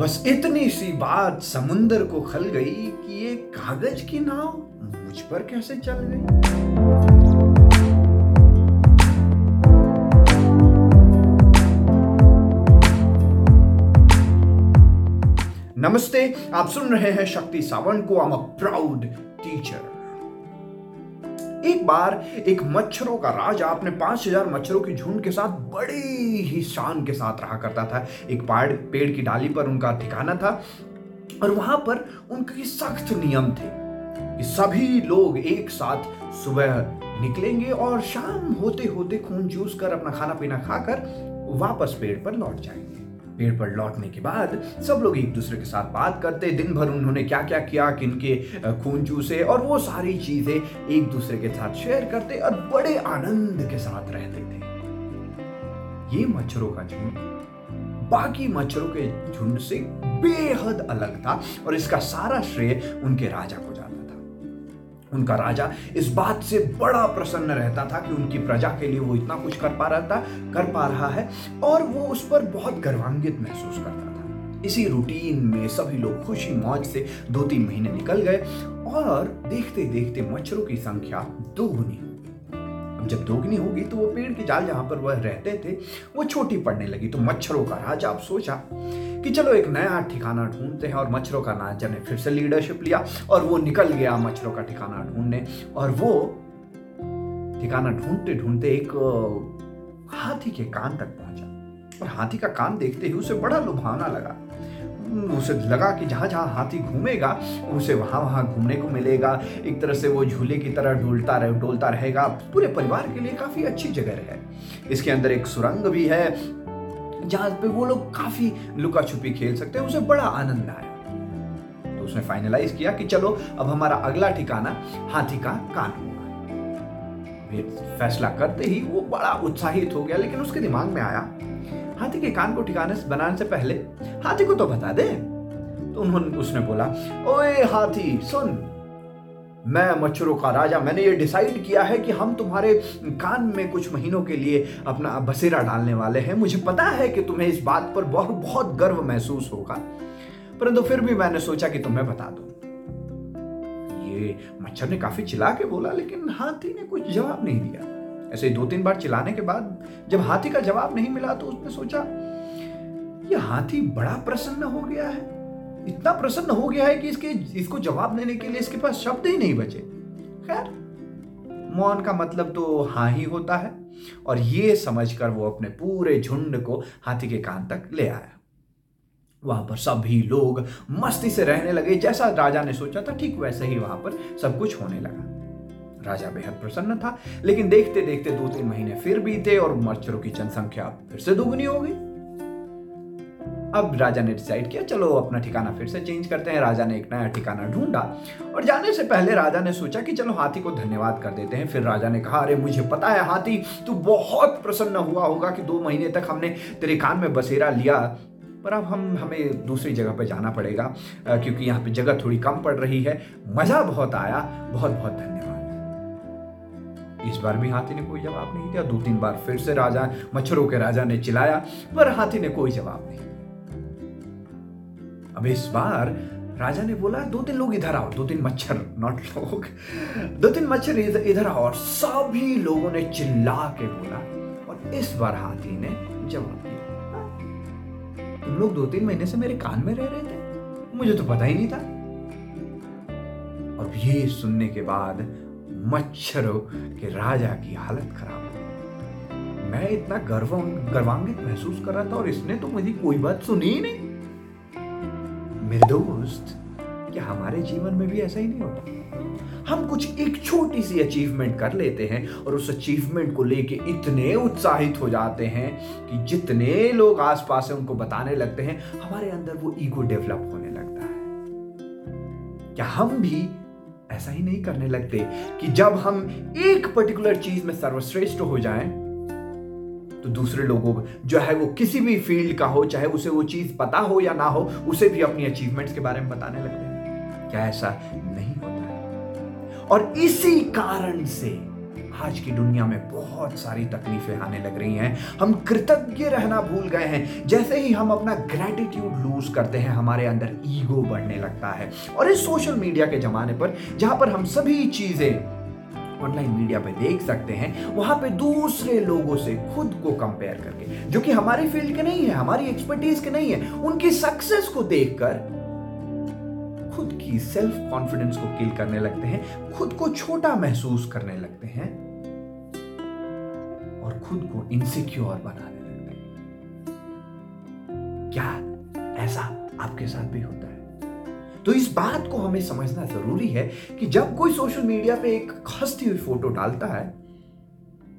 बस इतनी सी बात समुंदर को खल गई कि ये कागज़ की नाव मुझ पर कैसे चल गई? नमस्ते, आप सुन रहे हैं शक्ति सावंत को। I am a proud teacher एक बार एक मच्छरों का राजा अपने पाँच हज़ार मच्छरों की झुंड के साथ बड़े ही शान के साथ रहा करता था। एक पेड़ पेड़ की डाली पर उनका ठिकाना था और वहाँ पर उनके सख्त नियम थे कि सभी लोग एक साथ सुबह निकलेंगे और शाम होते होते खून जूस कर अपना खाना पीना खाकर वापस पेड़ पर लौट जाएँगे। पेड़ पर लौटने के बाद सब लोग एक दूसरे के साथ बात करते, दिन भर उन्होंने क्या क्या किया, किन के खून चूसे, और वो सारी चीज़ें एक दूसरे के साथ शेयर करते और बड़े आनंद के साथ रहते थे। ये मच्छरों का झुंड, बाकी मच्छरों के झुंड से बेहद अलग था और इसका सारा श्रेय उनके राजा को उनका राजा इस बात से बड़ा प्रसन्न रहता था कि उनकी प्रजा के लिए वो इतना कुछ कर पा रहा था, कर पा रहा है और वो उस पर बहुत गर्वान्वित महसूस करता था। इसी रूटीन में सभी लोग खुशी मौज से दो तीन महीने निकल गए और देखते देखते मच्छरों की संख्या दोगुनी हो जब दोगुनी होगी तो वो पेड़ की जाल जहाँ पर वह रहते थे, वो छोटी पड़ने लगी। तो मच्छरों का राजा अब सोचा कि चलो एक नया ठिकाना ढूंढते हैं और मच्छरों का राजा ने फिर से लीडरशिप लिया और वो निकल गया मच्छरों का ठिकाना ढूँढने। और वो ठिकाना ढूंढते ढूंढते एक, हाथी के कान तक पहुँचा। और हाथी का कान देखते ही उसे बड़ा लुभावना लगा। उसे लगा कि जहाँ जहाँ हाथी घूमेगा, उसे वहाँ वहाँ घूमने को मिलेगा। एक तरह से वो झूले की तरह डोलता रहे, डोलता रहेगा। पूरे परिवार के लिए काफ़ी अच्छी जगह है इसके अंदर एक सुरंग भी है, जहाँ पे वो लोग काफ़ी लुका छुपी खेल सकते हैं। उसे बड़ा आनंद आया। तो उसने फाइनलाइज किया कि चलो, अब हमारा अगला ठिकाना हाथी का कान होगा। फैसला करते ही वो बड़ा उत्साहित हो गया, लेकिन उसके दिमाग में आया हाथी के कान को ठिकाने से बनाने से पहले हाथी को तो बता दे। तो उन्होंने, उसने बोला, ओए हाथी, सुन, मैं मच्छरों का राजा, मैंने ये डिसाइड किया है कि हम तुम्हारे कान में कुछ महीनों के लिए अपना बसेरा डालने वाले हैं। मुझे पता है कि तुम्हें इस बात पर बहुत बहुत गर्व महसूस होगा, परंतु फिर भी मैंने सोचा कि तुम्हें बता दूँ। ये मच्छर ने काफ़ी चिल्ला के बोला, लेकिन हाथी ने कुछ जवाब नहीं दिया। ऐसे दो तीन बार चिल्लाने के बाद जब हाथी का जवाब नहीं मिला तो उसने सोचा, ये हाथी बड़ा प्रसन्न हो गया है। इतना प्रसन्न हो गया है कि इसके, इसको जवाब देने के लिए इसके पास शब्द ही नहीं बचे। खैर, मौन का मतलब तो हाँ ही होता है और ये समझकर वो अपने पूरे झुंड को हाथी के कान तक ले आया। वहाँ पर सभी लोग मस्ती से रहने लगे। जैसा राजा ने सोचा था, ठीक वैसे ही वहाँ पर सब कुछ होने लगा। राजा बेहद प्रसन्न था, लेकिन देखते देखते दो तीन महीने फिर बीते और मच्छरों की जनसंख्या फिर से दोगुनी हो गई। अब राजा ने डिसाइड किया, चलो, अपना ठिकाना फिर से चेंज करते हैं। राजा ने एक नया ठिकाना ढूंढा और जाने से पहले राजा ने सोचा कि चलो, हाथी को धन्यवाद कर देते हैं। फिर राजा ने कहा, अरे, मुझे पता है हाथी, तू बहुत प्रसन्न हुआ होगा कि दो महीने तक हमने तेरे कान में बसेरा लिया, पर अब हम, हमें दूसरी जगह पर जाना पड़ेगा क्योंकि यहाँ पे जगह थोड़ी कम पड़ रही है। मज़ा बहुत आया बहुत बहुत धन्यवाद। इस बार भी हाथी ने कोई जवाब नहीं दिया। दो तीन बार फिर से राजा, मच्छरों के राजा ने चिल्लाया, पर हाथी ने कोई जवाब नहीं अब इस बार राजा ने बोला, दो तीन लोग इधर आओ, दो तीन मच्छर नॉट लोग, दो तीन मच्छर इधर आओ। और सभी लोगों ने चिल्ला के बोला, और इस बार हाथी ने जवाब दिया। तुम लोग दो तीन महीने से मेरे कान में रह रहे थे, मुझे तो पता ही नहीं था। और ये सुनने के बाद मच्छरों के राजा की हालत खराब हो मैं इतना गर्व, गर्वान्वित महसूस कर रहा था और इसने तो मुझे कोई बात सुनी ही नहीं। मेरे दोस्त, क्या हमारे जीवन में भी ऐसा ही नहीं होता? हम कुछ एक छोटी सी अचीवमेंट कर लेते हैं और उस अचीवमेंट को लेके इतने उत्साहित हो जाते हैं कि जितने लोग आसपास है उनको बताने लगते हैं, हमारे अंदर वो ईगो डेवलप होने लगता है। क्या हम भी ऐसा ही नहीं करने लगते कि जब हम एक पर्टिकुलर चीज़ में सर्वश्रेष्ठ हो जाएँ तो दूसरे लोगों जो है वो किसी भी फ़ील्ड का हो, चाहे उसे वो चीज़ पता हो या ना हो, उसे भी अपनी अचीवमेंट्स के बारे में बताने लगते हैं। क्या ऐसा नहीं होता है? और इसी कारण से आज की दुनिया में बहुत सारी तकलीफें आने लग रही हैं। हम कृतज्ञ रहना भूल गए हैं। जैसे ही हम अपना ग्रेटिट्यूड लूज करते हैं, हमारे अंदर ईगो बढ़ने लगता है। और इस सोशल मीडिया के जमाने पर, जहाँ पर हम सभी चीज़ें ऑनलाइन मीडिया पे देख सकते हैं, वहाँ पे दूसरे लोगों से खुद को कंपेयर करके, जो कि हमारी फ़ील्ड के नहीं है, हमारी एक्सपर्टीज के नहीं है, उनकी सक्सेस को देखकर खुद की सेल्फ कॉन्फिडेंस को किल करने लगते हैं, खुद को छोटा महसूस करने लगते हैं। और खुद को इनसिक्योर बनाने लगते हैं। क्या ऐसा आपके साथ भी होता है? तो इस बात को हमें समझना ज़रूरी है कि जब कोई सोशल मीडिया पे एक हंसती हुई फ़ोटो डालता है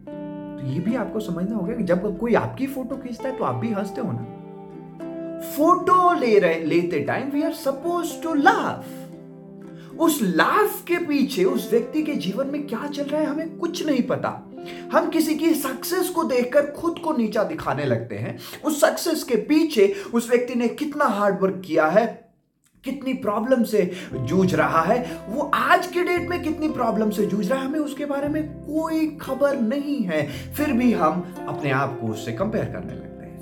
तो ये भी आपको समझना होगा कि जब कोई आपकी फ़ोटो खींचता है तो आप भी हँसते हो ना। फ़ोटो ले रहे, लेते time we are suppose to laugh उस लाफ के पीछे, उस व्यक्ति के जीवन में क्या चल रहा है, हमें कुछ नहीं पता। हम किसी की सक्सेस को देखकर खुद को नीचा दिखाने लगते हैं। उस सक्सेस के पीछे, उस व्यक्ति ने कितना हार्ड वर्क किया है, कितनी प्रॉब्लम से जूझ रहा है, वो आज के डेट में कितनी प्रॉब्लम से जूझ रहा है, हमें उसके बारे में कोई खबर नहीं है। फिर भी हम अपने आप को उससे कंपेयर करने लगते हैं।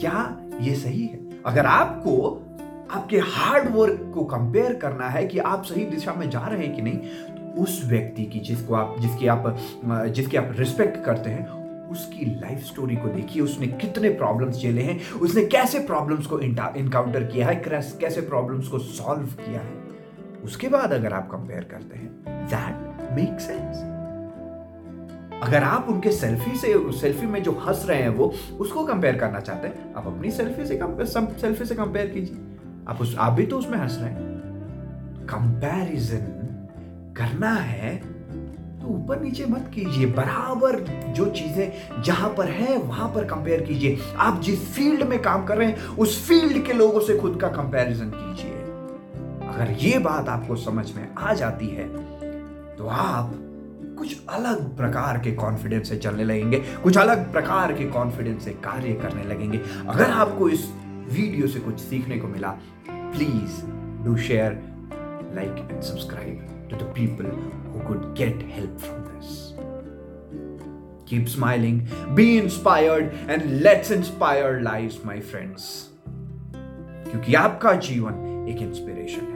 क्या ये सही है? अगर आपको आपके हार्ड वर्क को कंपेयर करना है कि आप सही दिशा में जा रहे हैं कि नहीं तो उस व्यक्ति की जिसको आप, जिसकी आप जिसकी आप रिस्पेक्ट करते हैं, उसकी लाइफ स्टोरी को देखिए, उसने कितने प्रॉब्लम्स झेले हैं, उसने कैसे प्रॉब्लम्स को इनकाउंटर किया है, कैसे प्रॉब्लम्स को सॉल्व किया है। उसके बाद अगर आप कंपेयर करते हैं दैट मेक सेंस अगर आप उनके सेल्फी से सेल्फी में जो हंस रहे हैं वो, उसको कंपेयर करना चाहते हैं, आप अपनी सेल्फी से सेल्फी से कंपेयर कीजिए। आप उस आप भी तो उसमें हंस रहे हैं। कंपैरिजन करना है तो ऊपर नीचे मत कीजिए। बराबर जो चीज़ें जहाँ पर है, वहाँ पर कंपेयर कीजिए। आप जिस फ़ील्ड में काम कर रहे हैं, उस फ़ील्ड के लोगों से खुद का कंपैरिजन कीजिए। अगर ये बात आपको समझ में आ जाती है तो आप कुछ अलग प्रकार के कॉन्फिडेंस से चलने लगेंगे, कुछ अलग प्रकार के कॉन्फिडेंस से कार्य करने लगेंगे। अगर आपको इस वीडियो से कुछ सीखने को मिला please do share like and subscribe to the people who could get help from this keep smiling be inspired and let's inspire life my friends क्योंकि आपका जीवन एक इंस्पिरेशन है।